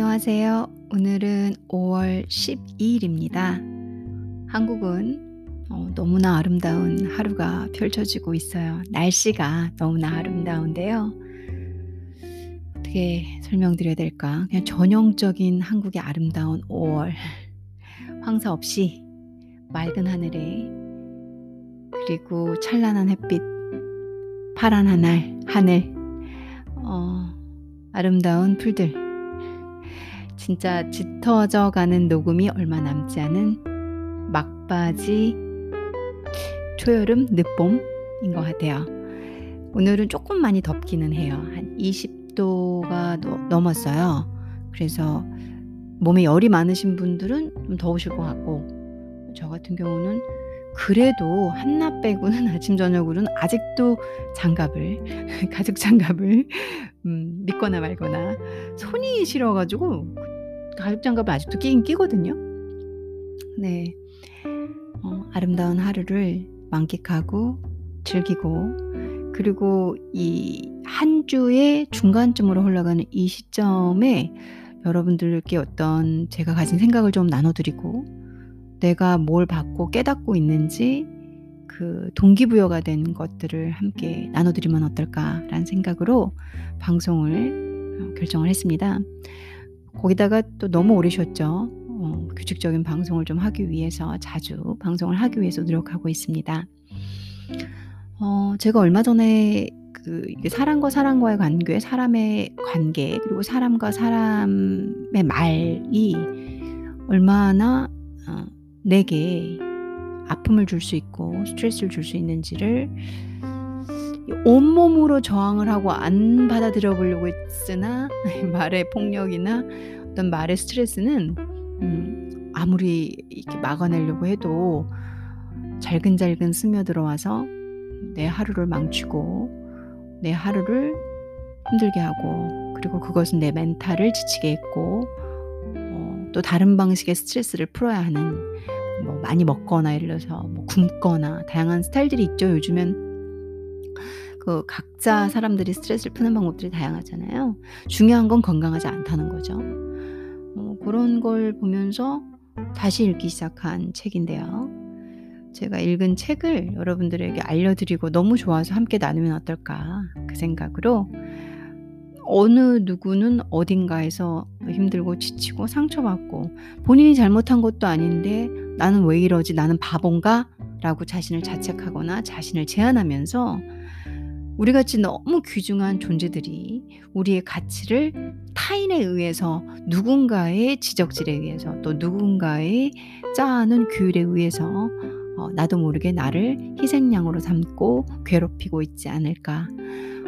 안녕하세요. 오늘은 5월 12일입니다. 한국은 어, 너무나 아름다운 하루가 펼쳐지고 있어요. 날씨가 너무나 아름다운데요. 어떻게 설명드려야 될까? 그냥 전형적인 한국의 아름다운 5월. 황사 없이 맑은 하늘에 그리고 찬란한 햇빛, 파란 하늘, 하늘, 어, 아름다운 풀들. 진짜 짙어져 가는 녹음이 얼마 남지 않은 막바지 초여름 늦봄인 것 같아요. 오늘은 조금 많이 덥기는 해요. 한 20도가 넘었어요. 그래서 몸에 열이 많으신 분들은 좀 더우실 것 같고, 저 같은 경우는 그래도 한낮 빼고는 아침 저녁으로는 아직도 장갑을 가죽 장갑을 음, 믿거나 말거나 손이 시려가지고 가죽 장갑을 아직도 끼긴 끼거든요. 네, 어, 아름다운 하루를 만끽하고 즐기고 그리고 이 한 주의 중간쯤으로 흘러가는 이 시점에 여러분들께 어떤 제가 가진 생각을 좀 나눠드리고 내가 뭘 받고 깨닫고 있는지 그 동기부여가 된 것들을 함께 나눠드리면 어떨까라는 생각으로 방송을 어, 결정을 했습니다. 거기다가 또 너무 오래 쉬었죠. 어, 규칙적인 방송을 좀 하기 위해서 자주 방송을 하기 위해서 노력하고 있습니다. 어, 제가 얼마 전에 그 사람과 사람과의 관계, 사람의 관계, 그리고 사람과 사람의 말이 얼마나 어, 내게 아픔을 줄 수 있고 스트레스를 줄 수 있는지를 온몸으로 저항을 하고 안 받아들여 보려고 했으나 말의 폭력이나 어떤 말의 스트레스는 음, 아무리 이렇게 막아내려고 해도 잘근잘근 스며들어와서 내 하루를 망치고 내 하루를 힘들게 하고 그리고 그것은 내 멘탈을 지치게 했고 어, 또 다른 방식의 스트레스를 풀어야 하는 뭐 많이 먹거나 예를 들어서 뭐 굶거나 다양한 스타일들이 있죠. 요즘엔 그 각자 사람들이 스트레스를 푸는 방법들이 다양하잖아요. 중요한 건 건강하지 않다는 거죠. 어, 그런 걸 보면서 다시 읽기 시작한 책인데요. 제가 읽은 책을 여러분들에게 알려드리고 너무 좋아서 함께 나누면 어떨까 그 생각으로 어느 누구는 어딘가에서 힘들고 지치고 상처받고 본인이 잘못한 것도 아닌데 나는 왜 이러지 나는 바본가 라고 자신을 자책하거나 자신을 제한하면서 우리 같이 너무 귀중한 존재들이 우리의 가치를 타인에 의해서 누군가의 지적질에 의해서 또 누군가의 짜는 규율에 의해서 어, 나도 모르게 나를 희생양으로 삼고 괴롭히고 있지 않을까.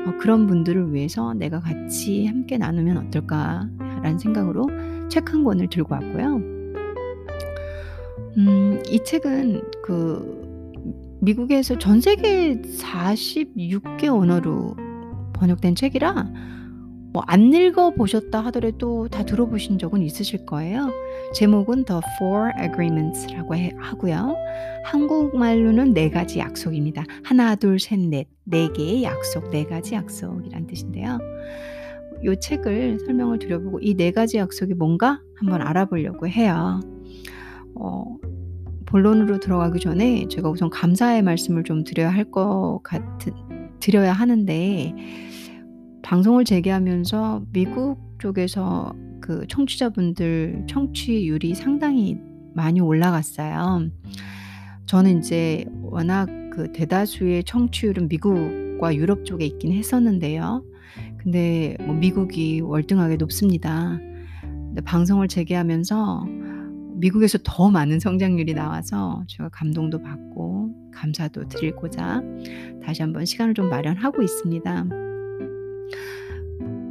어, 그런 분들을 위해서 내가 같이 함께 나누면 어떨까라는 생각으로 책 한 권을 들고 왔고요. 음, 이 책은 그 미국에서 전 세계 46개 언어로 번역된 책이라 뭐 안 읽어 보셨다 하더라도 다 들어보신 적은 있으실 거예요. 제목은 The Four Agreements라고 해, 하고요. 한국말로는 네 가지 약속입니다. 하나, 둘, 셋, 넷. 네 개의 약속, 네 가지 약속이란 뜻인데요. 이 책을 설명을 드려보고 이 네 가지 약속이 뭔가 한번 알아보려고 해요. 어, 본론으로 들어가기 전에 제가 우선 감사의 말씀을 좀 드려야 할 것 같은 드려야 하는데 방송을 재개하면서 미국 쪽에서 그 청취자분들 청취율이 상당히 많이 올라갔어요. 저는 이제 워낙 그 대다수의 청취율은 미국과 유럽 쪽에 있긴 했었는데요. 근데 뭐 미국이 월등하게 높습니다. 근데 방송을 재개하면서 미국에서 더 많은 성장률이 나와서 제가 감동도 받고 감사도 드리고자 다시 한번 시간을 좀 마련하고 있습니다.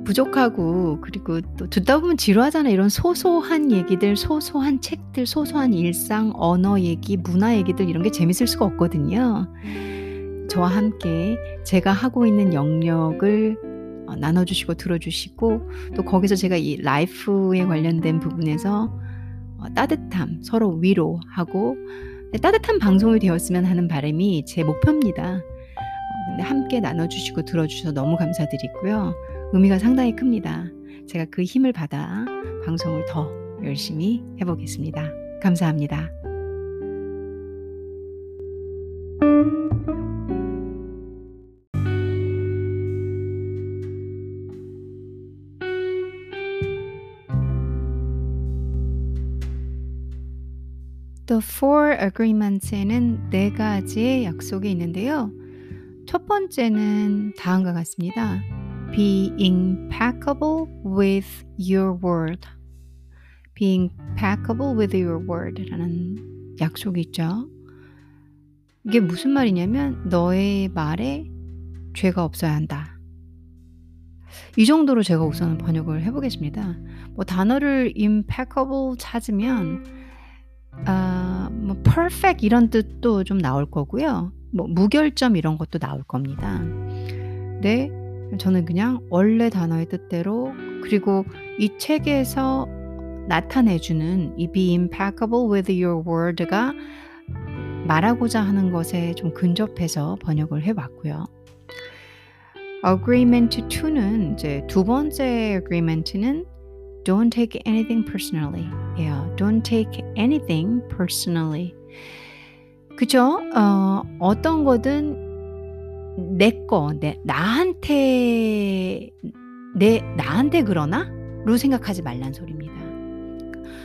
부족하고 그리고 또 듣다 보면 지루하잖아요. 이런 소소한 얘기들, 소소한 책들, 소소한 일상, 언어 얘기, 문화 얘기들 이런 게 재밌을 수가 없거든요. 저와 함께 제가 하고 있는 영역을 어, 나눠주시고 들어주시고 또 거기서 제가 이 라이프에 관련된 부분에서 어, 따뜻함, 서로 위로하고 따뜻한 방송이 되었으면 하는 바람이 제 목표입니다. 함께 나눠주시고 들어주셔서 너무 감사드리고요. 의미가 상당히 큽니다. 제가 그 힘을 받아 방송을 더 열심히 해 보겠습니다. 감사합니다. The Four Agreements에는 네 가지의 약속이 있는데요. 첫 번째는 다음과 같습니다. Be impeccable with your word. Be impeccable with your word 라는 약속이 있죠. 이게 무슨 말이냐면 너의 말에 죄가 없어야 한다. 이 정도로 제가 우선 번역을 해 보겠습니다. 뭐 단어를 impeccable 찾으면 아, 뭐 perfect 이런 뜻도 좀 나올 거고요. 뭐 무결점 이런 것도 나올 겁니다. 네. 저는 그냥 원래 단어의 뜻대로 그리고 이 책에서 나타내 주는 이 be impeccable with your word가 말하고자 하는 것에 좀 근접해서 번역을 해 봤고요. agreement 2는 이제 두 번째 agreement는 don't take anything personally. Yeah, don't take anything personally. 그죠? 어, 어떤 거든 내 거, 내, 나한테, 내, 나한테 그러나? 로 생각하지 말란 소리입니다.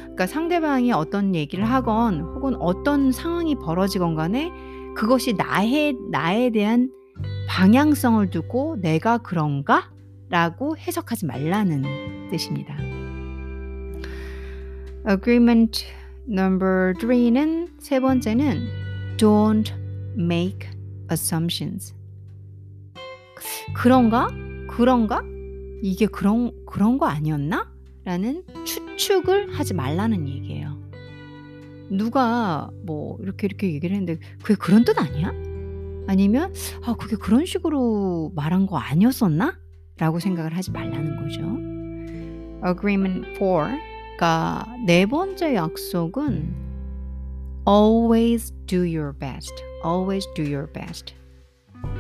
그러니까 상대방이 어떤 얘기를 하건 혹은 어떤 상황이 벌어지건 간에 그것이 나의, 나에 대한 방향성을 두고 내가 그런가? 라고 해석하지 말라는 뜻입니다. Agreement number three는 세 번째는 don't make assumptions. 그런가? 그런가? 이게 그런 그런 거 아니었나? 라는 추측을 하지 말라는 얘기예요. 누가 뭐 이렇게 이렇게 얘기를 했는데 그게 그런 뜻 아니야? 아니면 아 그게 그런 식으로 말한 거 아니었었나? 라고 생각을 하지 말라는 거죠. Agreement 4가 네 번째 약속은 always do your best. always do your best.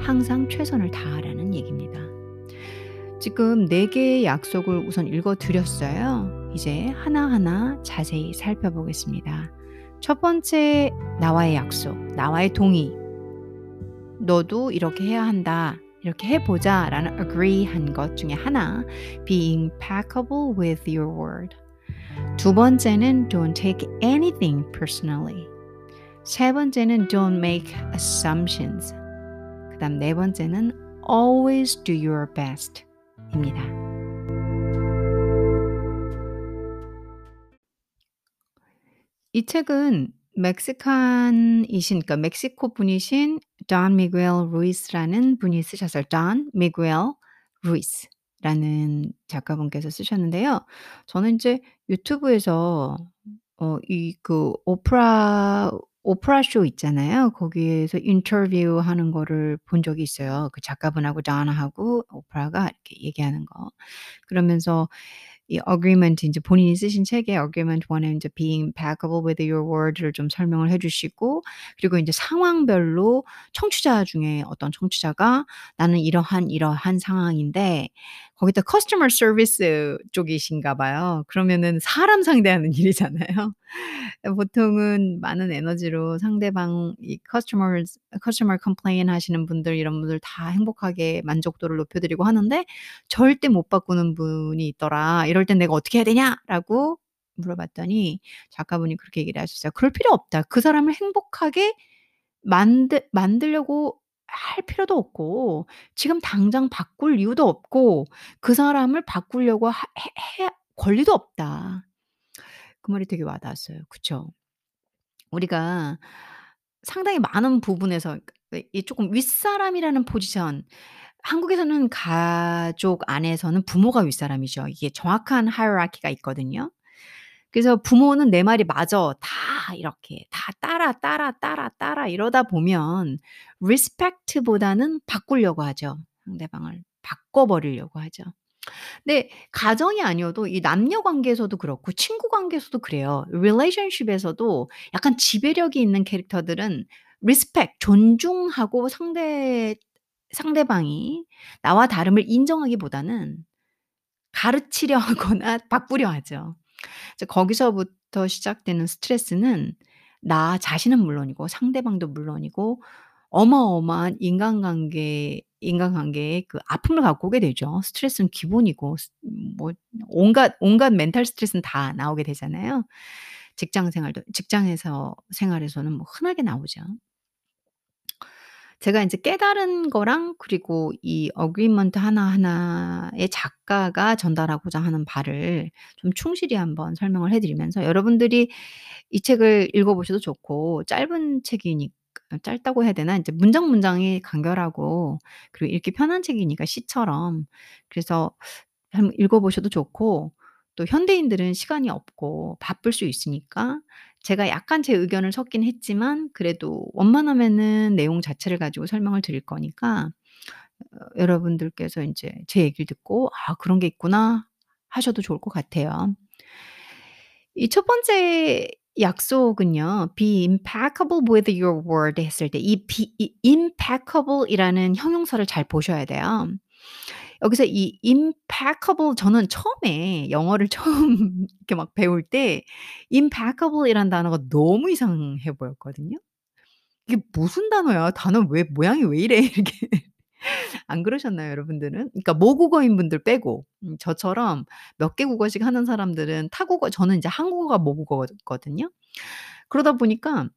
항상 최선을 다하라는 얘기입니다. 지금 네 개의 약속을 우선 읽어 드렸어요. 이제 하나하나 자세히 살펴보겠습니다. 첫 번째 나와의 약속, 나와의 동의. 너도 이렇게 해야 한다. 이렇게 해보자 라는 agree 한 것 중에 하나 be impeccable with your word 두 번째는 don't take anything personally 세 번째는 don't make assumptions 그 다음 네 번째는 always do your best 입니다. 이 책은 멕시칸이신 그러니까 멕시코 분이신 돈 미구엘 루이스라는 분이 쓰셨어요. 돈 미구엘 루이스라는 작가분께서 쓰셨는데요. 저는 인제 유튜브에서 어 이 그 오프라 오프라 쇼 있잖아요. 거기에서 인터뷰 하는 거를 본 적이 있어요. 그 작가분하고 돈하고 오프라가 이렇게 얘기하는 거. 그러면서 이 agreement 인제 본인이 쓰신 책에 agreement 1에 인제 being impeccable with your word를 좀 설명을 해 주시고 그리고 인제 상황별로 청취자 중에 어떤 청취자가 "나는 이러한 이러한 상황인데" 거기다 customer service 쪽이신가 봐요. 그러면은 사람 상대하는 일이잖아요. 보통은 많은 에너지로 상대방 이 customers customer complain 하시는 분들 이런 분들 다 행복하게 만족도를 높여 드리고 하는데 "절대 못 바꾸는 분이 있더라. 이럴 땐 내가 어떻게 해야 되냐?"라고 물어봤더니 작가분이 그렇게 얘기를 하셨어요. "그럴 필요 없다. 그 사람을 행복하게 만들 만들려고 할 필요도 없고 지금 당장 바꿀 이유도 없고 그 사람을 바꾸려고 하 해 해 권리도 없다." 그 말이 되게 와 닿았어요. 그쵸? 우리가 상당히 많은 부분에서 그러니까 이 쪼끔 윗사람이라는 포지션 한국에서는 가족 안에서는 부모가 윗사람이죠. 이게 정확한 하이라키가 있거든요. 그래서 부모는 내 말이 맞아. 다 이렇게 다 따라, 따라, 따라, 따라 이러다 보면 리스펙트보다는 바꾸려고 하죠. 상대방을 바꿔 버리려고 하죠. 근데 가정이 아니어도 이 남녀 관계에서도 그렇고 친구 관계에서도 그래요. relationship에서도 약간 지배력이 있는 캐릭터들은 respect 존중하고 상대 상대방이 나와 다름을 인정하기보다는 가르치려 하거나 바꾸려 하죠. 이제 거기서부터 시작되는 스트레스는 나 자신은 물론이고 상대방도 물론이고 어마어마한 인간관계 인간관계에 그 아픔을 갖고 오게 되죠. 스트레스는 기본이고 스 뭐 온갖 온갖 멘탈 스트레스는 다 나오게 되잖아요. 직장 생활도 직장에서 생활에서는 뭐 흔하게 나오죠. 제가 인제 깨달은 거랑 그리고 이 agreement 하나하나의 작가가 전달하고자 하는 바를 좀 충실히 한번 설명을 해 드리면서 여러분들이 이 책을 읽어 보셔도 좋고 짧은 책이니 아 짧다고 해야 되나? 인제 문장 문장이 간결하고 그리고 읽기 편한 책이니까 시처럼. 그래서 한번 읽어 보셔도 좋고 또 현대인들은 시간이 없고 바쁠 수 있으니까 제가 약간 제 의견을 섞긴 했지만 그래도 원만하면은 내용 자체를 가지고 설명을 드릴 거니까 어 여러분들께서 인제 제 얘기를 듣고 '아 그런 게 있구나.' 하셔도 좋을 것 같아요. 이첫 번째 약속은요. "Be impeccable with your word." 했을 때 이 be 이 impeccable 이라는 형용사를 잘 보셔야 돼요. 여기서 이 impeccable 저는 처음에 영어를 처음 이렇게 막 배울 때 impeccable 이라는 단어가 너무 이상해 보였거든요. '이게 무슨 단어야? 단어 왜 모양이 왜 이래?' 이렇게 안 그러셨나요 여러분들은? 그러니까 모국어인 분들 빼고. 음 저처럼 몇 개 국어씩 하는 사람들은 타국어 저는 인제 한국어가 모국어거든요. 그러다 보니까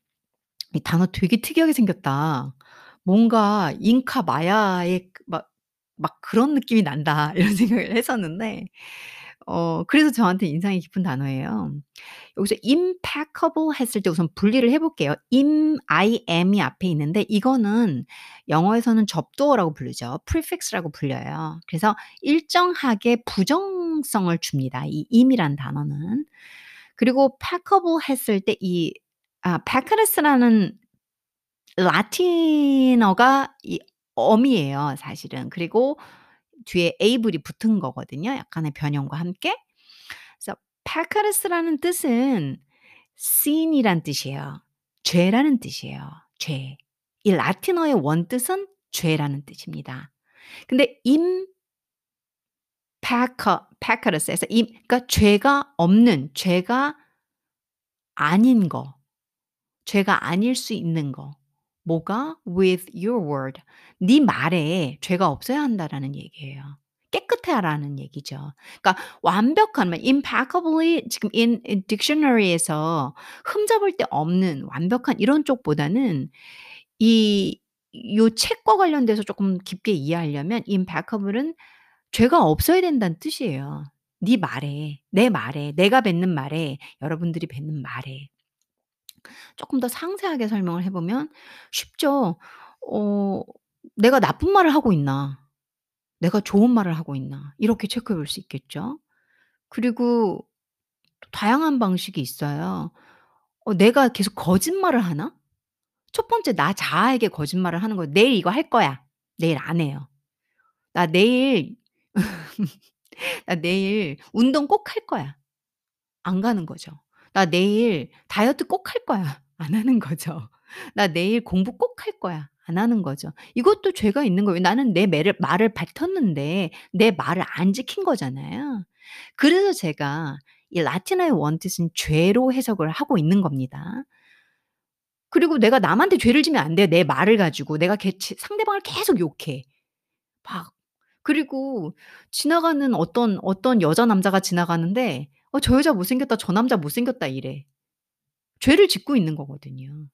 '이 단어 되게 특이하게 생겼다. 뭔가 잉카 마야의 그막 막 그런 느낌이 난다.' 이런 생각을 했었는데 어 그래서 저한테 인상이 깊은 단어예요. 여기서 impeccable 했을 때 우선 분리를 해 볼게요. im, im이 앞에 있는데 이거는 영어에서는 접두어라고 부르죠. prefix라고 불려요. 그래서 일정하게 부정성을 줍니다 이 im이란 단어는. 그리고 peccable 했을 때 이 아 peccalus라는 라틴어가 이 어미예요 사실은. 그리고 뒤에 able이 붙은 거거든요 약간의 변형과 함께. 그래서 peccalus라는 뜻은 sin이란 뜻이에요. 죄라는 뜻이에요 죄. 이 라틴어의 원뜻은 죄라는 뜻입니다. 근데 im pecca peccalus에서 임 그러니까 죄가 없는 죄가 아닌 거. 죄가 아닐 수 있는 거. 뭐가? with your word. 네 말에 죄가 없어야 한다라는 얘기예요. 깨끗해야라는 얘기죠. 그러니까 완벽한 말 impeccably 지금 in in 딕셔너리에서 흠잡을 데 없는 완벽한 이런 쪽보다는 이 요 책과 관련돼서 쪼끔 깊게 이해하려면 impeccable은 죄가 없어야 된다는 뜻이에요. 네 말에, 내 말에, 내가 뱉는 말에, 여러분들이 뱉는 말에. 쪼끔 더 상세하게 설명을 해 보면 쉽죠. 어 '내가 나쁜 말을 하고 있나? 내가 좋은 말을 하고 있나?' 이렇게 체크해 볼 수 있겠죠. 그리고 또 다양한 방식이 있어요. 어 '내가 계속 거짓말을 하나?' 첫 번째 나 자아에게 거짓말을 하는 거예요. '내일 이거 할 거야. 내일 안 해요. 나 내일 나 내일 운동 꼭 할 거야.' 안 가는 거죠. ' 나 내일 다이어트 꼭 할 거야.' 안 하는 거죠. '나 내일 공부 꼭 할 거야.' 안 하는 거죠. 이것도 죄가 있는 거예요. 나는 내 매를 말을 뱉었는데 내 말을 안 지킨 거잖아요. 그래서 제가 이 라틴어의 원뜻은 죄로 해석을 하고 있는 겁니다. 그리고 내가 남한테 죄를 지면 안 돼요 내 말을 가지고. 내가 걔치 상대방을 계속 욕해. 막 그리고 지나가는 어떤, 어떤 여자 남자가 지나가는데 " 어 저 여자 못생겼다. 저 남자 못생겼다." 이래. 죄를 짓고 있는 거거든요.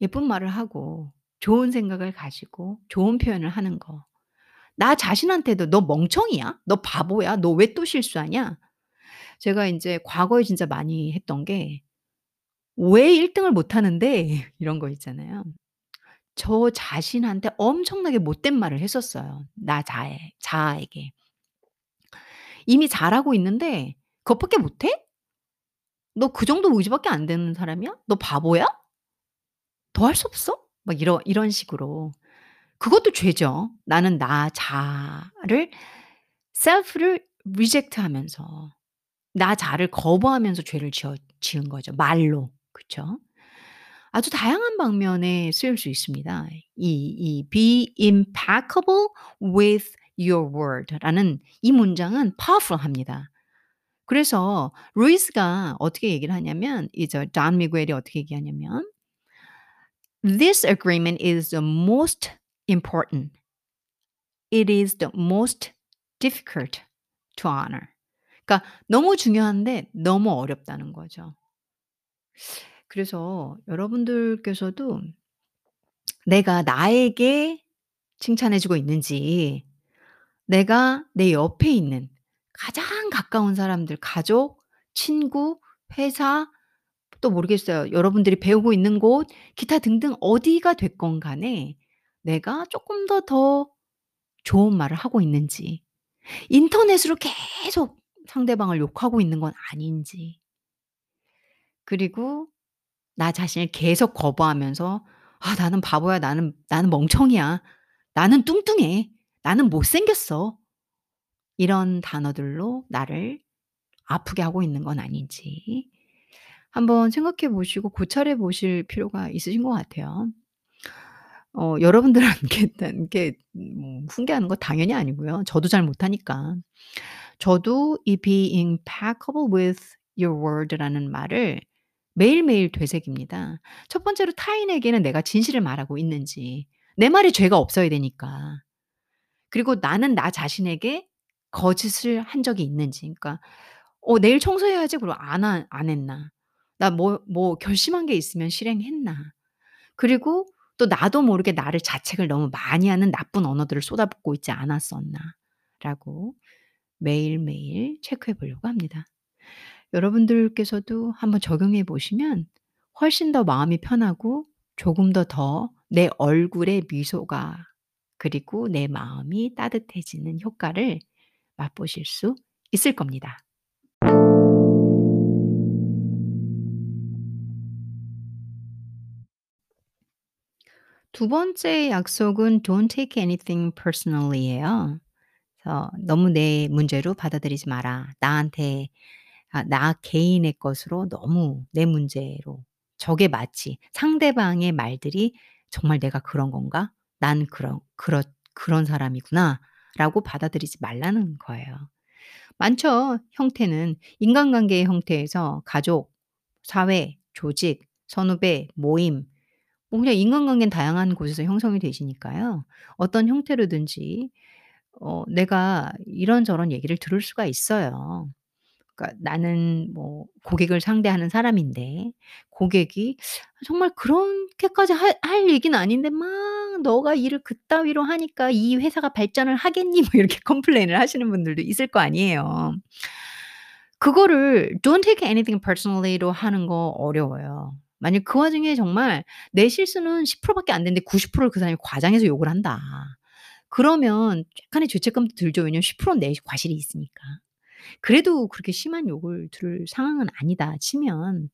예쁜 말을 하고 좋은 생각을 가지고 좋은 표현을 하는 거. 나 자신한테도 "너 멍청이야? 너 바보야? 너 왜 또 실수하냐?" 제가 인제 과거에 진짜 많이 했던 게 "왜 1 등을 못 하는데?" 이런 거 있잖아요. 저 자신한테 엄청나게 못된 말을 했었어요 나 자에 자아에게. 이미 잘하고 있는데 " 그것밖에 못 해? 너 그 정도 의지밖에 안 되는 사람이야? 너 바보야? 더 할 수 없어?" 막 이런 이런 식으로. 그것도 죄죠. 나는 나 자아를 self를 reject 하면서 나 자아를 거부하면서 죄를 지어 지은 거죠 말로. 그쵸? 아주 다양한 방면에 쓰일 수 있습니다. 이 이 be impeccable with your word라는 이 문장은 powerful합니다. 그래서 루이스가 어떻게 얘기를 하냐면 이제 돈 미구엘이 어떻게 얘기하냐면 "This agreement is the most important. It is the most difficult to honor." 그러니까 너무 중요한데 너무 어렵다는 거죠. 그래서 여러분들께서도 내가 나에게 칭찬해 주고 있는지 내가 내 옆에 있는 가장 가까운 사람들 가족, 친구, 회사 또 모르겠어요. 여러분들이 배우고 있는 곳 기타 등등 어디가 됐건 간에 내가 쪼끔 더더 좋은 말을 하고 있는지 인터넷으로 계속 상대방을 욕하고 있는 건 아닌지 그리고 나 자신을 계속 거부하면서 '아 나는 바보야. 나는 나는 멍청이야. 나는 뚱뚱해. 나는 못생겼어.' 이런 단어들로 나를 아프게 하고 있는 건 아닌지 한번 생각해 보시고 고찰해 보실 필요가 있으신 것 같아요. 어 여러분들한테 이렇게 뭐 훈계하는 거 당연히 아니고요. 저도 잘 못하니까. 저도 이 be impeccable with your word라는 말을 매일매일 되새깁니다. 첫 번째로 타인에게는 내가 진실을 말하고 있는지 내 말에 죄가 없어야 되니까. 그리고 나는 나 자신에게 거짓을 한 적이 있는지 그러니까 '어 내일 청소해야지.' 그러고 안한안 했나. 나 뭐 뭐 결심한 게 있으면 실행했나. 그리고 또 나도 모르게 나를 자책을 너무 많이 하는 나쁜 언어들을 쏟아붓고 있지 않았었나라고 매일매일 체크해 보려고 합니다. 여러분들께서도 한번 적용해 보시면 훨씬 더 마음이 편하고 조금 더 더 내 얼굴에 미소가 그리고 내 마음이 따뜻해지는 효과를 맛보실 수 있을 겁니다. 두 번째 약속은 "Don't take anything personally예요. 그래서 "너무 내 문제로 받아들이지 마라. 나한테 아 나 개인의 것으로 너무 내 문제로 저게 마치 상대방의 말들이 '정말 내가 그런 건가? 난 그런 그렇 그런 사람이구나.' 라고 받아들이지 말라는 거예요. 많죠. 형태는 인간관계의 형태에서 가족, 사회, 조직, 선후배, 모임 뭐 그냥 인간관계는 다양한 곳에서 형성이 되시니까요. 어떤 형태로든지 어 내가 이런저런 얘기를 들을 수가 있어요. 그러니까 나는 뭐 고객을 상대하는 사람인데 고객이 정말 그렇게까지 할 할 얘기는 아닌데 막 "너가 일을 그따위로 하니까 이 회사가 발전을 하겠니?" 뭐 이렇게 컴플레인을 하시는 분들도 있을 거 아니에요. 그거를 "Don't take anything personally로 하는 거 어려워요. 만약 그 와중에 정말 내 실수는 10% 밖에 안 되는데 90%를 그 사람이 과장해서 욕을 한다. 그러면 약간의 죄책감도 들죠. 왜냐면 10%는 내 과실이 있으니까. 그래도 그렇게 심한 욕을 들을 상황은 아니다 치면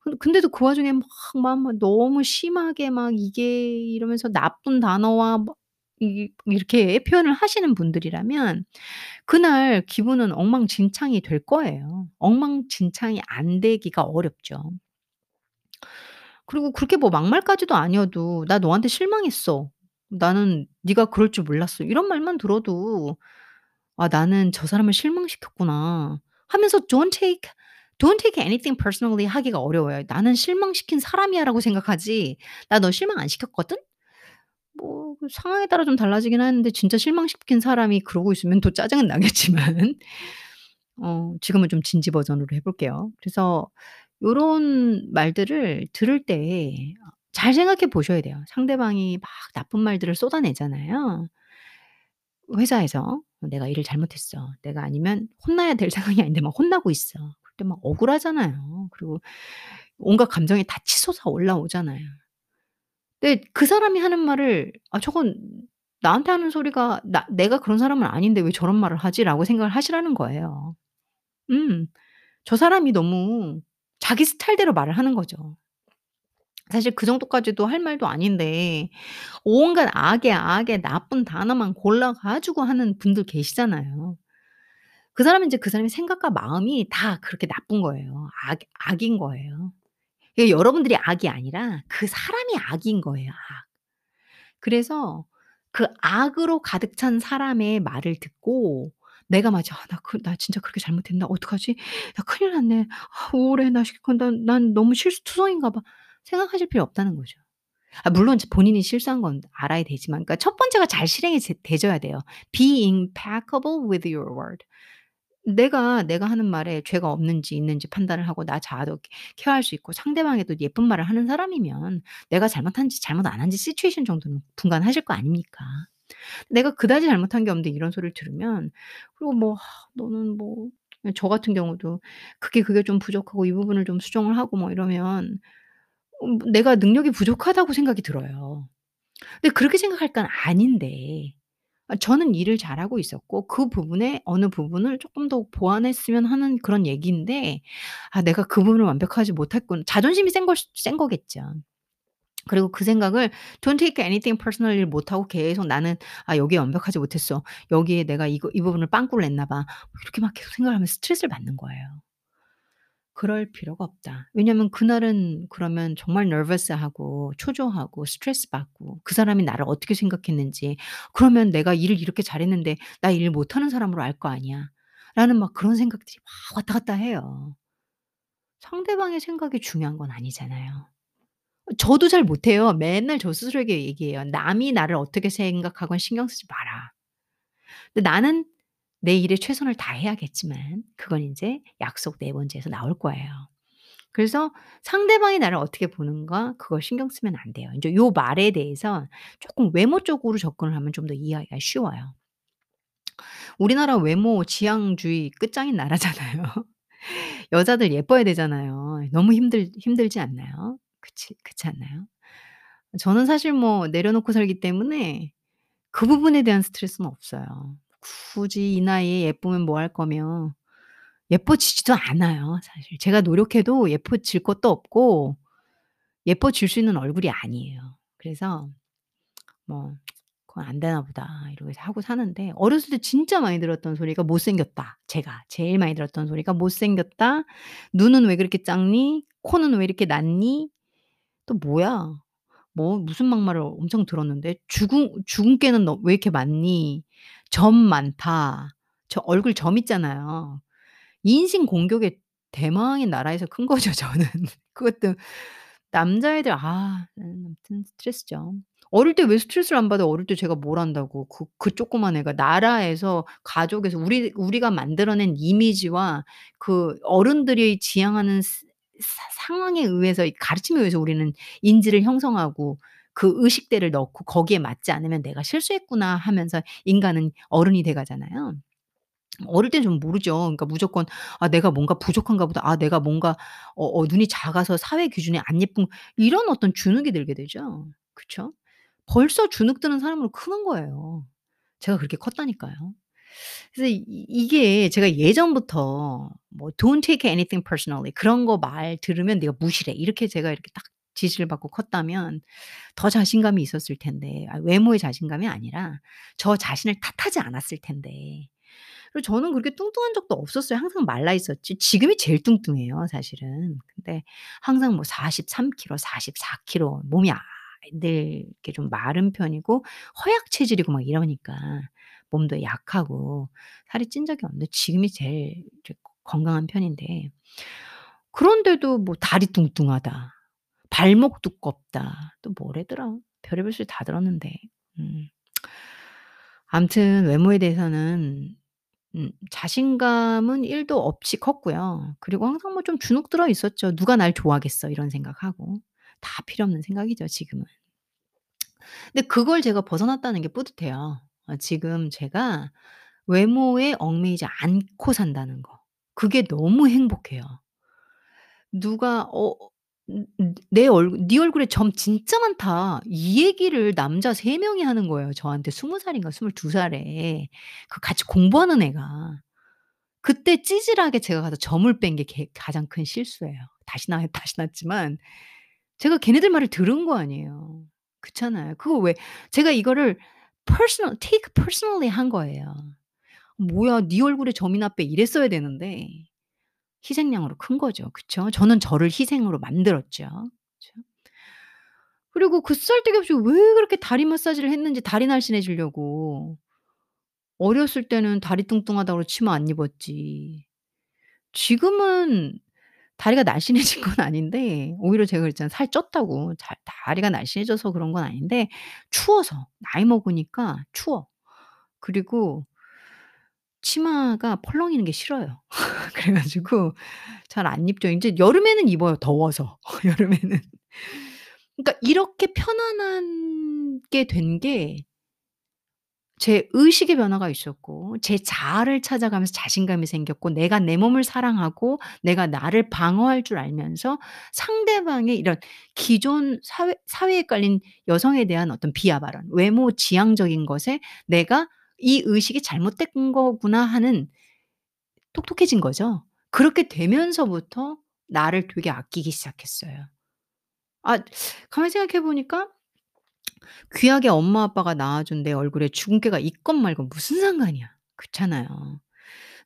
근 근데도 그 와중에 막 막 막 너무 심하게 막 이게 이러면서 나쁜 단어와 막이 이렇게 표현을 하시는 분들이라면 그날 기분은 엉망진창이 될 거예요. 엉망진창이 안 되기가 어렵죠. 그리고 그렇게 뭐 막말까지도 아니어도 "나 너한테 실망했어. 나는 네가 그럴 줄 몰랐어." 이런 말만 들어도 ' 아 나는 저 사람을 실망시켰구나.' 하면서 don't take don't take anything personally 하기가 어려워요. '나는 실망시킨 사람이야.'라고 생각하지 '나 너 실망 안 시켰거든?' 뭐 그 상황에 따라 좀 달라지긴 하는데 진짜 실망시킨 사람이 그러고 있으면 또 짜증은 나겠지만 어 지금은 좀 진지 버전으로 해 볼게요. 그래서 요런 말들을 들을 때 어 잘 생각해 보셔야 돼요. 상대방이 막 나쁜 말들을 쏟아내잖아요. 회사에서 내가 일을 잘못했어. 내가 아니면 혼나야 될 상황이 아닌데 막 혼나고 있어. 그때 막 억울하잖아요. 그리고 온갖 감정이 다 치솟아 올라오잖아요. 근데 그 사람이 하는 말을 '아 저건 나한테 하는 소리가 나 내가 그런 사람은 아닌데 왜 저런 말을 하지?'라고 생각을 하시라는 거예요. 음. 저 사람이 너무 자기 스타일대로 말을 하는 거죠. 사실 그 정도까지도 할 말도 아닌데 온갖 악에 악에 나쁜 단어만 골라 가지고 하는 분들 계시잖아요. 그 사람은 인제 그 사람의 생각과 마음이 다 그렇게 나쁜 거예요. 악 악인 거예요. 이게 여러분들이 악이 아니라 그 사람이 악인 거예요, 악. 그래서 그 악으로 가득 찬 사람의 말을 듣고 내가 마치 '아 나 그 나 진짜 그렇게 잘못했나? 어떡하지? 나 큰일 났네. 아 우울해. 나시그난난 너무 실수투성인가 봐.' 생각하실 필요 없다는 거죠. 아 물론 지 본인이 실수한 건 알아야 되지만 그러니까 첫 번째가 잘 실행이 제 되져야 돼요. Be impeccable with your word. 내가 내가 하는 말에 죄가 없는지 있는지 판단을 하고 나 자아도 케 케어할 수 있고 상대방에도 예쁜 말을 하는 사람이면 내가 잘못한지 잘못 안 한지 시츄에이션 정도는 분간하실 거 아닙니까? 내가 그다지 잘못한 게 없는데 이런 소리를 들으면 그리고 뭐 너는 뭐 저 같은 경우도 그게, 그게 좀 부족하고 이 부분을 좀 수정을 하고 뭐 이러면 음 내가 능력이 부족하다고 생각이 들어요. 근데 그렇게 생각할 건 아닌데 아 저는 일을 잘하고 있었고 그 부분에 어느 부분을 쪼끔 더 보완했으면 하는 그런 얘기인데 아 내가 그 부분을 완벽하지 못했군 자존심이 센걸수센 거겠죠. 그리고 그 생각을 don't take anything personally를 못하고 계속 '나는 아 여기에 완벽하지 못했어. 여기에 내가 이거 이 부분을 빵꾸를 냈나 봐.' 이렇게 막 계속 생각을 하면서 스트레스를 받는 거예요. 그럴 필요가 없다. 왜냐면 그날은 그러면 정말 nervous하고 초조하고 스트레스 받고 그 사람이 나를 어떻게 생각했는지 그러면 '내가 일을 이렇게 잘했는데 나 일 못하는 사람으로 알 거 아니야.'라는 막 그런 생각들이 막 왔다 갔다 해요. 상대방의 생각이 중요한 건 아니잖아요. 어 저도 잘 못해요. 맨날 저 스스로에게 얘기해요. "남이 나를 어떻게 생각하건 신경 쓰지 마라." 근데 나는 내 일에 최선을 다해야겠지만 그건 인제 약속 네 번째에서 나올 거예요. 그래서 상대방이 나를 어떻게 보는가 그걸 신경 쓰면 안 돼요. 인제 요 말에 대해서 쪼끔 외모적으로 접근을 하면 좀 더 이해하기가 쉬워요. 우리나라 외모 지향주의 끝장인 나라잖아요. 여자들 예뻐야 되잖아요. 너무 힘들 힘들지 않나요? 그치 그렇지 않나요? 저는 사실 뭐 내려놓고 살기 때문에 그 부분에 대한 스트레스는 없어요. 굳이 이 나이에 예쁘면 뭐 할 거며 예뻐지지도 않아요 사실. 제가 노력해도 예뻐질 것도 없고 예뻐질 수 있는 얼굴이 아니에요. 그래서 뭐 '그건 안 되나 보다.' 이러고 하고 사는데 어렸을 때 진짜 많이 들었던 소리가 "못생겼다." 제가 제일 많이 들었던 소리가 "못생겼다. 눈은 왜 그렇게 작니? 코는 왜 이렇게 낮니?" 또 뭐야? 뭐 무슨 막말을 엄청 들었는데 "주근 주근깨는 너 왜 이렇게 많니? 점 많다." 저 얼굴 점 있잖아요. 인신 공격의 대망의 나라에서 큰 거죠 저는. 그것도 남자애들 아음 아무튼 스트레스죠. 어릴 때 왜 스트레스를 안 받아요? 어릴 때 제가 뭘 안다고. 그 그 조그만 애가 나라에서 가족에서 우리 우리가 만들어낸 이미지와 그 어른들이 지향하는 스 사 상황에 의해서 이 가르침에 의해서 우리는 인지를 형성하고 그 의식대를 넣고 거기에 맞지 않으면 '내가 실수했구나.' 하면서 인간은 어른이 돼 가잖아요. 어릴 땐 좀 모르죠. 그러니까 무조건 '아 내가 뭔가 부족한가 보다. 아 내가 뭔가 어 어 눈이 작아서 사회 기준에 안 예쁜' 이런 어떤 주눅이 들게 되죠. 그쵸? 벌써 주눅 드는 사람으로 크는 거예요. 제가 그렇게 컸다니까요. 그래서 이 이게 제가 예전부터 뭐 "Don't take anything personally." 그런 거 말 들으면 "네가 무시래." 이렇게 제가 이렇게 딱 지시를 받고 컸다면 더 자신감이 있었을 텐데 아 외모의 자신감이 아니라 저 자신을 탓하지 않았을 텐데. 그리고 저는 그렇게 뚱뚱한 적도 없었어요. 항상 말라 있었지 지금이 제일 뚱뚱해요 사실은. 근데 항상 뭐 43 킬로 44 킬로 몸이 아늘 이렇게 좀 마른 편이고 허약 체질이고 막 이러니까 몸도 약하고 살이 찐 적이 없는데 지금이 제일 건강한 편인데 그런데도 뭐 "다리 뚱뚱하다. 발목 두껍다." 또 뭐라더라. 별의별 소리 다 들었는데. 음. 아무튼 외모에 대해서는 음 자신감은 1도 없이 컸고요. 그리고 항상 뭐 좀 주눅 들어 있었죠. '누가 날 좋아하겠어.' 이런 생각하고. 다 필요 없는 생각이죠 지금은. 근데 그걸 제가 벗어났다는 게 뿌듯해요. 어 지금 제가 외모에 얽매이지 않고 산다는 거. 그게 너무 행복해요. 누가 어 음 음 "내 얼굴 네 얼굴에 점 진짜 많다." 이 얘기를 남자 3 명이 하는 거예요 저한테 20 살인가 22 살에. 그 같이 공부하는 애가. 그때 찌질하게 제가 가서 점을 뺀 게 개 가장 큰 실수예요. 다시 나 다시 났지만 제가 걔네들 말을 들은 거 아니에요. 그렇잖아요. 그거 왜 제가 이거를 personal take personally 한 거예요. "뭐야 네 얼굴에 점이나 빼." 이랬어야 되는데 희생양으로 큰 거죠. 그쵸? 저는 저를 희생으로 만들었죠. 그쵸? 그리고 그 쓰잘데기 없이 왜 그렇게 다리 마사지를 했는지 다리 날씬해 지려고. 어렸을 때는 다리 뚱뚱하다고 치마 안 입었지. 지금은 다리가 날씬해진 건 아닌데 오히려 제가 그랬잖아요. 살 쪘다고. 잘 다리가 날씬해져서 그런 건 아닌데 추워서. 나이 먹으니까 추워. 그리고 치마가 펄렁이는 게 싫어요. 그래 가지고 잘 안 입죠. 인제 여름에는 입어요, 더워서 여름에는. 그러니까 이렇게 편안하게 된 게 제 의식의 변화가 있었고 제 자아를 찾아가면서 자신감이 생겼고 내가 내 몸을 사랑하고 내가 나를 방어할 줄 알면서 상대방의 이런 기존 사회 사회에 깔린 여성에 대한 어떤 비하 발언, 외모 지향적인 것에 내가 ' 이 의식이 잘못된 거구나.' 하는 똑똑해진 거죠. 그렇게 되면서부터 나를 되게 아끼기 시작했어요. 아 가만히 생각해 보니까 귀하게 엄마 아빠가 낳아 준 내 얼굴에 주근깨가 있건 말건 무슨 상관이야. 그렇잖아요.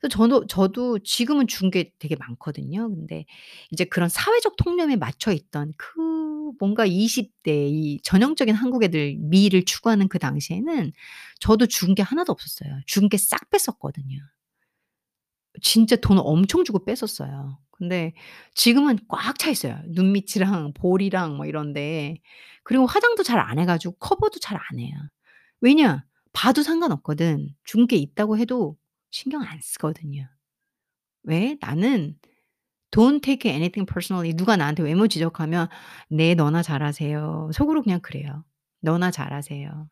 그래서 저도 저도 지금은 주근깨 되게 많거든요. 근데 이제 그런 사회적 통념에 맞춰 있던 그 뭔가 20 대 이 전형적인 한국 애들 미를 추구하는 그 당시에는 저도 주근깨 하나도 없었어요. 주근깨 싹 뺐었거든요. 진짜 돈 엄청 주고 뺐었어요. 근데 지금은 꽉 차 있어요. 눈 밑이랑 볼이랑 뭐 이런데. 그리고 화장도 잘 안 해 가지고 커버도 잘 안 해요. 왜냐? 봐도 상관없거든. 주근깨 있다고 해도 신경 안 쓰거든요. 왜? 나는 don't take anything personally. 누가 나한테 외모 지적하면 "네 너나 잘하세요." 속으로 그냥 그래요. "너나 잘하세요.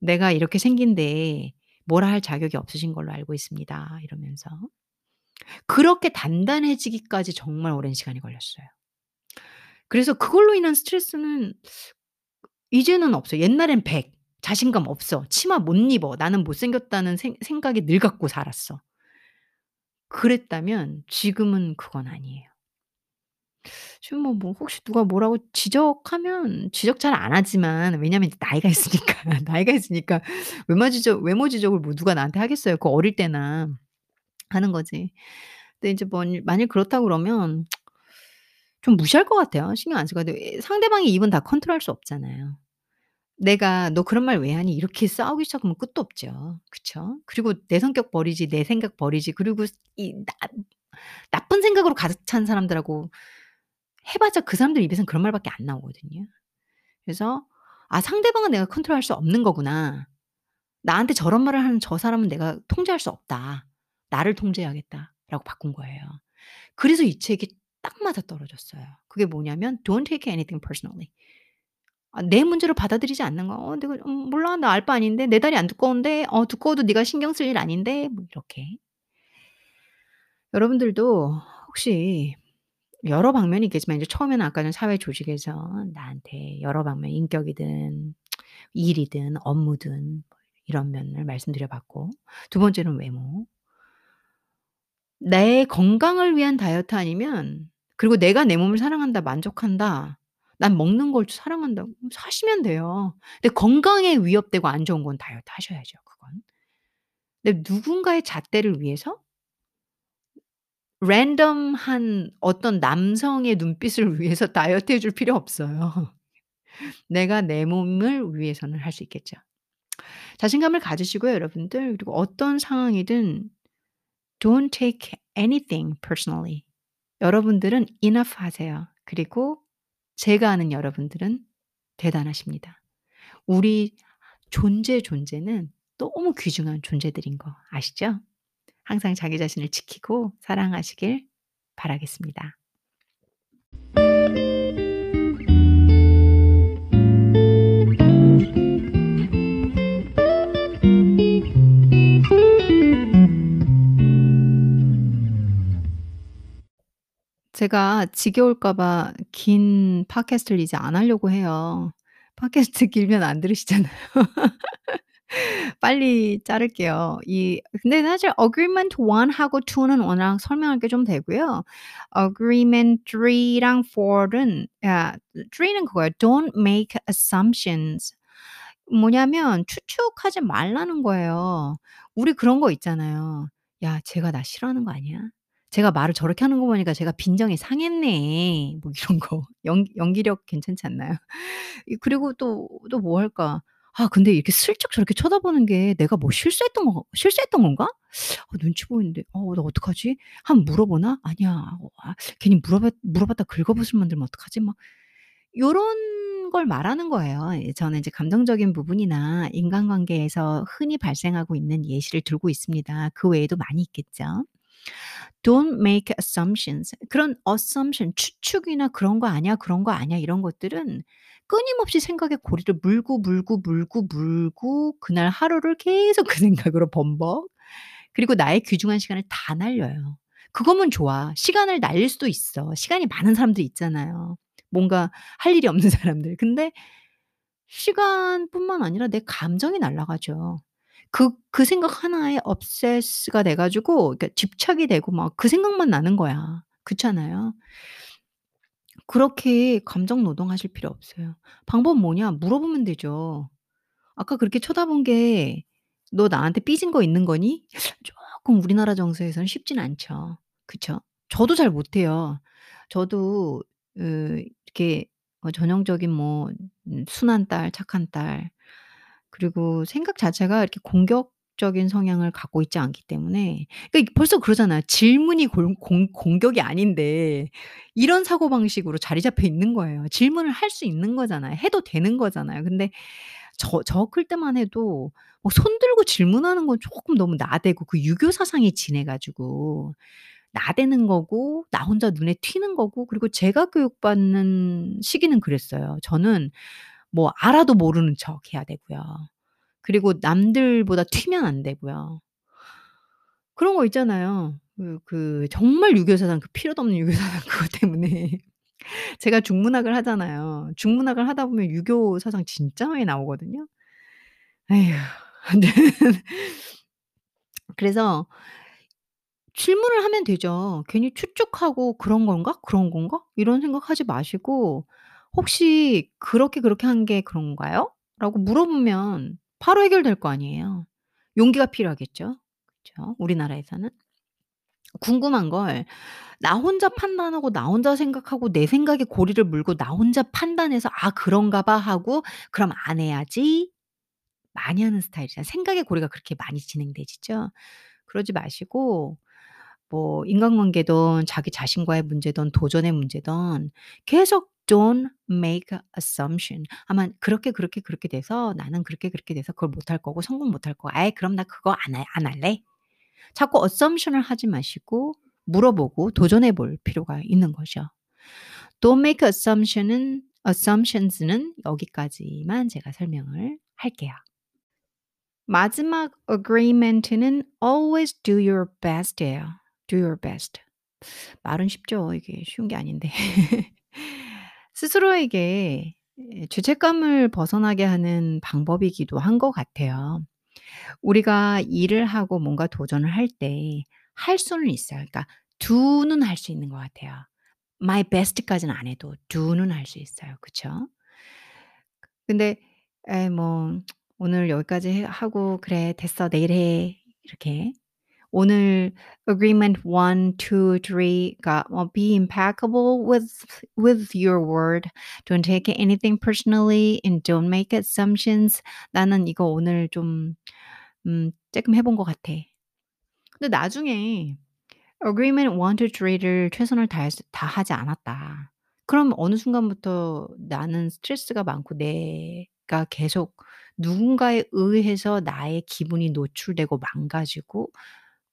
내가 이렇게 생긴데 뭐라 할 자격이 없으신 걸로 알고 있습니다." 이러면서. 그렇게 단단해지기까지 정말 오랜 시간이 걸렸어요. 그래서 그걸로 인한 스트레스는 이제는 없어요. 옛날엔 100 자신감 없어. 치마 못 입어. 나는 못생겼다는 생 생각이 늘 갖고 살았어. 그랬다면 지금은 그건 아니에요. 지금 뭐 뭐 혹시 누가 뭐라고 지적하면 지적 잘 안 하지만 왜냐면 이제 나이가 있으니까. 나이가 있으니까 외모 지적 외모 지적을 뭐 누가 나한테 하겠어요. 그 어릴 때나 하는 거지. 근데 인제 만일 만일 그렇다 그러면 좀 무시할 것 같아요. 신경 안. 예 상대방의 입은 다 컨트롤할 수 없잖아요. 내가 "너 그런 말 왜 하니?" 이렇게 싸우기 시작하면 끝도 없죠. 그쵸? 그리고 내 성격 버리지 내 생각 버리지 그리고 이 나 나쁜 생각으로 가득 찬 사람들하고 해 봤자 그 사람들 입에선 그런 말밖에 안 나오거든요. 그래서 '아 상대방은 내가 컨트롤할 수 없는 거구나. 나한테 저런 말을 하는 저 사람은 내가 통제할 수 없다. 나를 통제해야겠다.'라고 바꾼 거예요. 그래서 이 책이 딱 맞아떨어졌어요. 그게 뭐냐면 "Don't take anything personally." 아 내 문제로 받아들이지 않는 거. "어 내가 음 몰라. 나 알바 아닌데. 내 다리 안 두꺼운데. 어 두꺼워도 네가 신경 쓸 일 아닌데." 뭐 이렇게. 여러분들도 혹시 여러 방면이 있겠지만 이제 처음에는 아까 전 사회 조직에서 나한테 여러 방면 인격이든 일이든 업무든 뭐 이런 면을 말씀드려 봤고 두 번째는 외모. 내 건강을 위한 다이어트 아니면 그리고 '내가 내 몸을 사랑한다. 만족한다. 난 먹는 걸 사랑한다.' 그럼 사시면 돼요. 근데 건강에 위협되고 안 좋은 건 다이어트 하셔야죠 그건. 근데 누군가의 잣대를 위해서 랜덤한 어떤 남성의 눈빛을 위해서 다이어트 해줄 필요 없어요. 내가 내 몸을 위해서는 할 수 있겠죠. 자신감을 가지시고요 여러분들. 그리고 어떤 상황이든 don't take anything personally. 여러분들은 enough 하세요. 그리고 제가 아는 여러분들은 대단하십니다. 우리 존재, 존재는 너무 귀중한 존재들인 거 아시죠? 항상 자기 자신을 지키고 사랑하시길 바라겠습니다. 제가 지겨울까 봐 긴 팟캐스트를 이제 안 하려고 해요. 팟캐스트 길면 안 들으시잖아요. 빨리 자를게요. 이 근데 사실 agreement 1 하고 2는 워낙 설명할 게 좀 되고요. agreement 3랑 4는 야 3는 그거예요. Don't make assumptions. 뭐냐면 추측하지 말라는 거예요. 우리 그런 거 있잖아요. "야 쟤가 나 싫어하는 거 아니야? 제가 말을 저렇게 하는 거 보니까 제가 '빈정이 상했네.' 뭐 이런 거. 연 연기력 괜찮지 않나요? 이 그리고 또 또 뭐 할까? 아 근데 이렇게 슬쩍 저렇게 쳐다보는 게 '내가 뭐 실수했던 거 실수했던 건가? 어 눈치 보이는데 어 나 어떡하지? 한번 물어보나? 아니야. 어아 괜히 물어봤 물어봤다 긁어부스럼 만들면 어떡하지?' 막 요런 걸 말하는 거예요. 예 저는 이제 감정적인 부분이나 인간관계에서 흔히 발생하고 있는 예시를 들고 있습니다. 그 외에도 많이 있겠죠. "Don't make assumptions." 그런 assumption 추측이나 "그런 거 아니야, 그런 거 아니야." 이런 것들은 끊임없이 생각의 고리를 물고, 물고, 물고, 물고 그날 하루를 계속 그 생각으로 범벅. 그리고 나의 귀중한 시간을 다 날려요. 그거면 좋아. 시간을 날릴 수도 있어. 시간이 많은 사람들 있잖아요. 뭔가 할 일이 없는 사람들. 근데 시간뿐만 아니라 내 감정이 날아가죠. 그 그 생각 하나에 obsess가 돼 가지고 그러니까 집착이 되고 막 그 생각만 나는 거야. 그렇잖아요. 그렇게 감정 노동하실 필요 없어요. 방법은 뭐냐? 물어보면 되죠. "아까 그렇게 쳐다본 게 너 나한테 삐진 거 있는 거니?" 쪼끔 우리나라 정서에서는 쉽진 않죠. 그쵸? 저도 잘 못해요. 저도 으 이렇게 어 전형적인 뭐 음 순한 딸, 착한 딸 그리고 생각 자체가 이렇게 공격적인 성향을 갖고 있지 않기 때문에 그러니까 벌써 그러잖아요. 질문이 골 공 공격이 아닌데 이런 사고 방식으로 자리 잡혀 있는 거예요. 질문을 할 수 있는 거잖아요. 해도 되는 거잖아요. 근데 저 저 클 때만 해도 뭐 손 들고 질문하는 건 쪼끔 너무 나대고 그 유교 사상이 진해 가지고 나대는 거고 나 혼자 눈에 튀는 거고 그리고 제가 교육받는 시기는 그랬어요. 저는 뭐 알아도 모르는 척 해야 되고요. 그리고 남들보다 튀면 안 되고요. 그런 거 있잖아요. 그 그 정말 유교 사상 그 필요도 없는 유교 사상 그것 때문에 제가 중문학을 하잖아요. 중문학을 하다 보면 유교 사상 진짜 많이 나오거든요. 에휴. 그래서 질문을 하면 되죠. 괜히 추측하고 '그런 건가? 그런 건가?' 이런 생각하지 마시고 " 혹시 그렇게, 그렇게 한 게 그런가요?" 라고 물어보면 바로 해결될 거 아니에요. 용기가 필요하겠죠. 그쵸? 우리나라에서는. 궁금한 걸 나 혼자 판단하고 나 혼자 생각하고 내 생각에 고리를 물고 나 혼자 판단해서 '아 그런가 봐.' 하고 '그럼 안 해야지.' 많이 하는 스타일이라 생각의 고리가 그렇게 많이 진행되시죠? 그러지 마시고 뭐 인간관계든 자기 자신과의 문제든 도전의 문제든 계속 "Don't make assumption." 아마 "그렇게, 그렇게, 그렇게 돼서 나는 그렇게, 그렇게 돼서 그걸 못할 거고 성공 못할 거야. 아이 그럼 나 그거 안해안 할래." 자꾸 assumption을 하지 마시고 물어보고 도전해 볼 필요가 있는 거죠. "Don't make assumption은 assumptions는 여기까지만 제가 설명을 할게요. 마지막 agreement는 always do your best예요. Do your best. 말은 쉽죠. 이게 쉬운 게 아닌데. 스스로에게 예 죄책감을 벗어나게 하는 방법이기도 한 것 같아요. 우리가 일을 하고 뭔가 도전을 할 때 할 수는 있어요. 그러니까 do는 할 수 있는 것 같아요. my best까지는 안 해도 do는 할 수 있어요. 그쵸? 근데 에이 뭐 "오늘 여기까지 해 하고 그래 됐어. 내일 해." 이렇게 오늘 agreement 1, 2, 3가 어 "Be impeccable with with your word. Don't take anything personally and don't make assumptions." "나는 이거 오늘 좀음 쪼끔 해본 것 같아." 근데 나중에 agreement 1, 2, 3를 최선을 다해서 다 하지 않았다. 그럼 어느 순간부터 나는 스트레스가 많고 내가 계속 누군가에 의해서 나의 기분이 노출되고 망가지고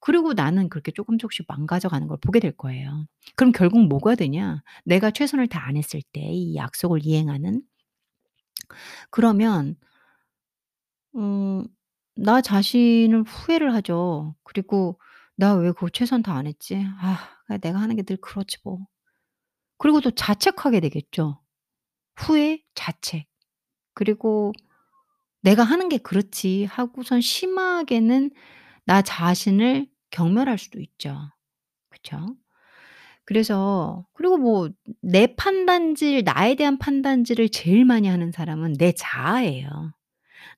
그리고 나는 그렇게 쪼끔 쪼끔씩 망가져 가는 걸 보게 될 거예요. 그럼 결국 뭐가 되냐? 내가 최선을 다 안 했을 때 이 약속을 이행하는 그러면 어나 자신을 후회를 하죠. 그리고 '나 왜그 최선 다 안 했지? 아 내가 하는 게 늘 그렇지 뭐.' 그리고 또 자책하게 되겠죠. 후회, 자책. 그리고 '내가 하는 게 그렇지.' 하고선 심하게는 나 자신을 경멸할 수도 있죠. 그쵸? 그래서 그리고 뭐 내 판단질 나에 대한 판단질을 제일 많이 하는 사람은 내 자아예요.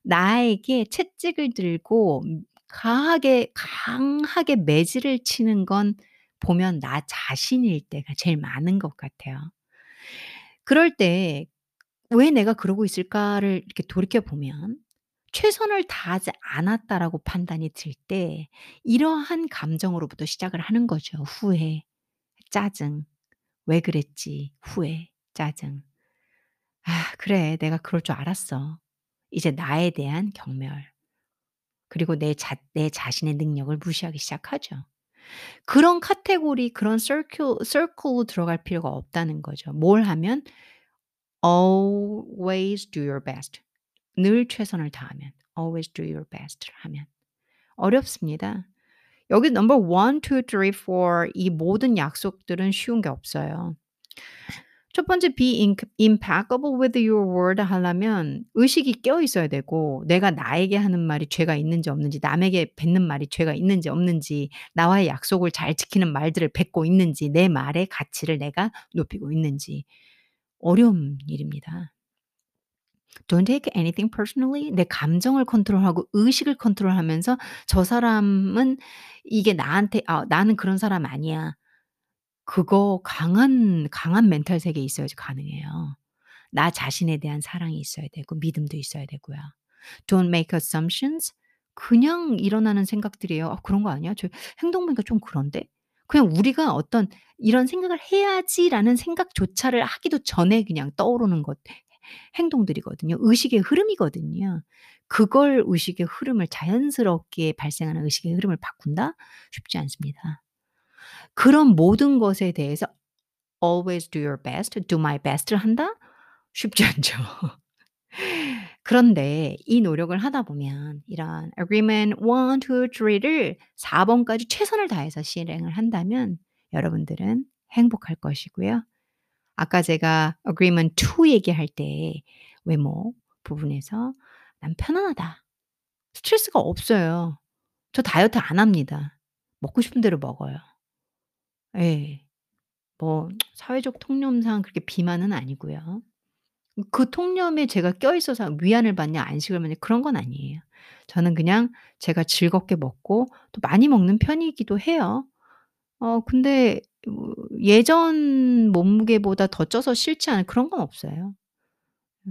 나에게 채찍을 들고 음 강하게 강하게 매질을 치는 건 보면 나 자신일 때가 제일 많은 것 같아요. 그럴 때 '왜 내가 그러고 있을까?'를 이렇게 돌이켜 보면 ' 최선을 다하지 않았다.'라고 판단이 들 때 이러한 감정으로부터 시작을 하는 거죠. 후회, 짜증, '왜 그랬지?' 후회, 짜증. '아 그래. 내가 그럴 줄 알았어.' 이제 나에 대한 경멸. 그리고 내 자 내 자신의 능력을 무시하기 시작하죠. 그런 카테고리 그런 서클 서클로 들어갈 필요가 없다는 거죠. 뭘 하면 always do your best. 늘 최선을 다하면 always do your best를 하면. 어렵습니다. 여기 number 1, 2, 3, 4이 모든 약속들은 쉬운 게 없어요. 첫 번째 be imp impeccable with your word 하려면 의식이 깨어 있어야 되고 내가 나에게 하는 말이 죄가 있는지 없는지 남에게 뱉는 말이 죄가 있는지 없는지 나와의 약속을 잘 지키는 말들을 뱉고 있는지 내 말의 가치를 내가 높이고 있는지 어려운 일입니다. Don't take anything personally. 내 감정을 컨트롤하고 의식을 컨트롤하면서 '저 사람은 이게 나한테 아 나는 그런 사람 아니야.' 그거 강한 강한 멘탈 세계에 있어야지 가능해요. 나 자신에 대한 사랑이 있어야 되고 믿음도 있어야 되고요. Don't make assumptions. 그냥 일어나는 생각들이에요. '아 그런 거 아니야? 저 행동 보니까 좀 그런데?' 그냥 우리가 어떤 '이런 생각을 해야지.'라는 생각조차를 하기도 전에 그냥 떠오르는 것 행동들이거든요. 의식의 흐름이거든요. 그걸 의식의 흐름을 자연스럽게 발생하는 의식의 흐름을 바꾼다? 쉽지 않습니다. 그런 모든 것에 대해서 always do your best, do my best를 한다? 쉽지 않죠. 그런데 이 노력을 하다 보면 이런 agreement 1, 2, 3를 4 번까지 최선을 다해서 실행을 한다면 여러분들은 행복할 것이고요. 아까 제가 agreement 2 얘기할 때 외모 부분에서 '난 편안하다. 스트레스가 없어요. 저 다이어트 안 합니다. 먹고 싶은 대로 먹어요.' 예. 뭐 사회적 통념상 그렇게 비만은 아니고요. 그 통념에 제가 껴있어서 위안을 받냐 안식을 받냐 그런 건 아니에요. 저는 그냥 제가 즐겁게 먹고 또 많이 먹는 편이기도 해요. 어 근데 뭐 예전 몸무게보다 더 쪄서 싫지 않은 그런 건 없어요.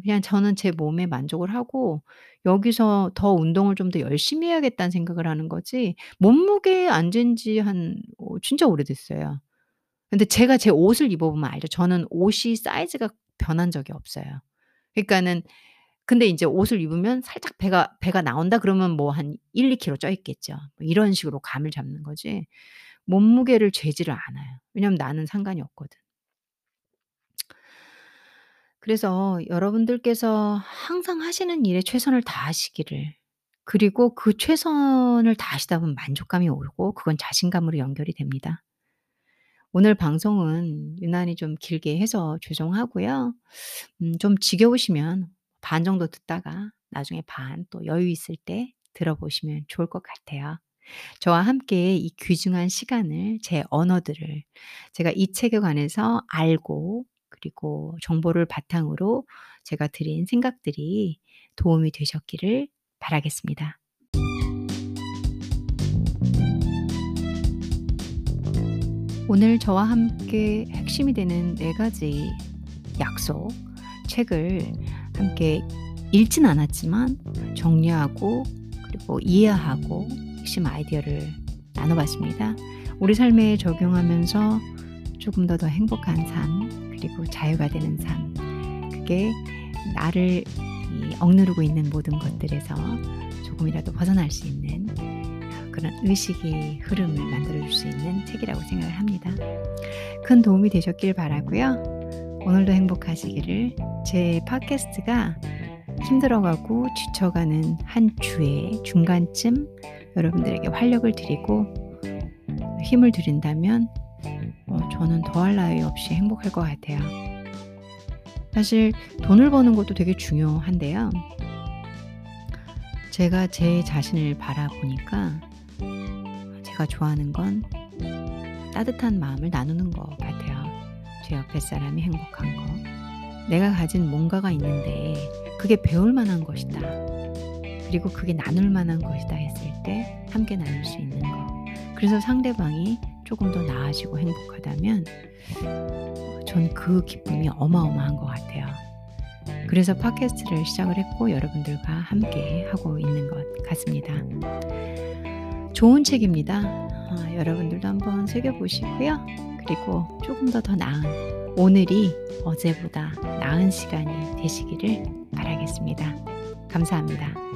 그냥 저는 제 몸에 만족을 하고 여기서 더 운동을 좀 더 열심히 해야겠다는 생각을 하는 거지 몸무게에 안 잰 지 한 어 진짜 오래됐어요. 근데 제가 제 옷을 입어 보면 알죠. 저는 옷이 사이즈가 변한 적이 없어요. 그러니까는 근데 인제 옷을 입으면 살짝 배가 배가 나온다 그러면 뭐 한 1-2 킬로 쪄 있겠죠. 뭐 이런 식으로 감을 잡는 거지 몸무게를 재지를 않아요. 왜냐하면 나는 상관이 없거든. 그래서 여러분들께서 항상 하시는 일에 최선을 다하시기를 그리고 그 최선을 다하시다 보면 만족감이 오고 그건 자신감으로 연결이 됩니다. 오늘 방송은 유난히 좀 길게 해서 죄송하고요. 음 좀 지겨우시면 반 정도 듣다가 나중에 반 또 여유 있을 때 들어보시면 좋을 것 같아요. 저와 함께 이 귀중한 시간을 제 언어들을 제가 이 책에 관해서 알고 그리고 정보를 바탕으로 제가 드린 생각들이 도움이 되셨기를 바라겠습니다. 오늘 저와 함께 핵심이 되는 4 가지 약속 책을 함께 읽진 않았지만 정리하고 그리고 이해하고 핵심 아이디어를 나눠 봤습니다. 우리 삶에 적용하면서 조금 더 더 행복한 삶 그리고 자유가 되는 삶 그게 나를 이 억누르고 있는 모든 것들에서 조금이라도 벗어날 수 있는 그런 의식의 흐름을 만들어 줄 수 있는 책이라고 생각을 합니다. 큰 도움이 되셨길 바라고요. 오늘도 행복하시기를 제 팟캐스트가 힘들어가고 지쳐가는 한 주의 중간쯤 여러분들에게 활력을 드리고 힘을 드린다면 어 저는 더할 나위 없이 행복할 것 같아요. 사실 돈을 버는 것도 되게 중요한데요. 제가 제 자신을 바라보니까 제가 좋아하는 건 따뜻한 마음을 나누는 것 같아요. 제 옆에 사람이 행복한 거. 내가 가진 뭔가가 있는데 그게 배울 만한 것이다. 그리고 그게 나눌 만한 것이다 했을 때 함께 나눌 수 있는 거. 그래서 상대방이 조금 더 나아지고 행복하다면 전 그 기쁨이 어마어마한 것 같아요. 그래서 팟캐스트를 시작을 했고 여러분들과 함께 하고 있는 것 같습니다. 좋은 책입니다. 아, 여러분들도 한번 새겨보시고요. 그리고 조금 더 더 나은 오늘이 어제보다 나은 시간이 되시기를 바라겠습니다. 감사합니다.